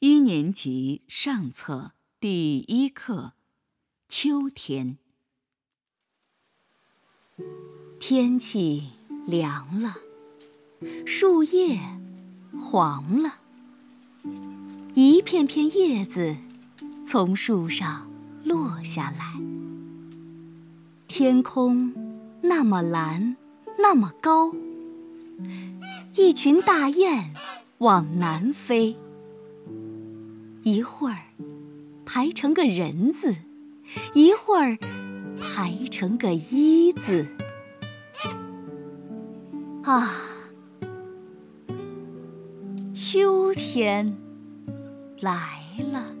一年级上册第一课：秋天。天气凉了，树叶黄了，一片片叶子从树上落下来。天空那么蓝，那么高，一群大雁往南飞。一会儿排成个人字，一会儿排成个一字。啊，秋天来了。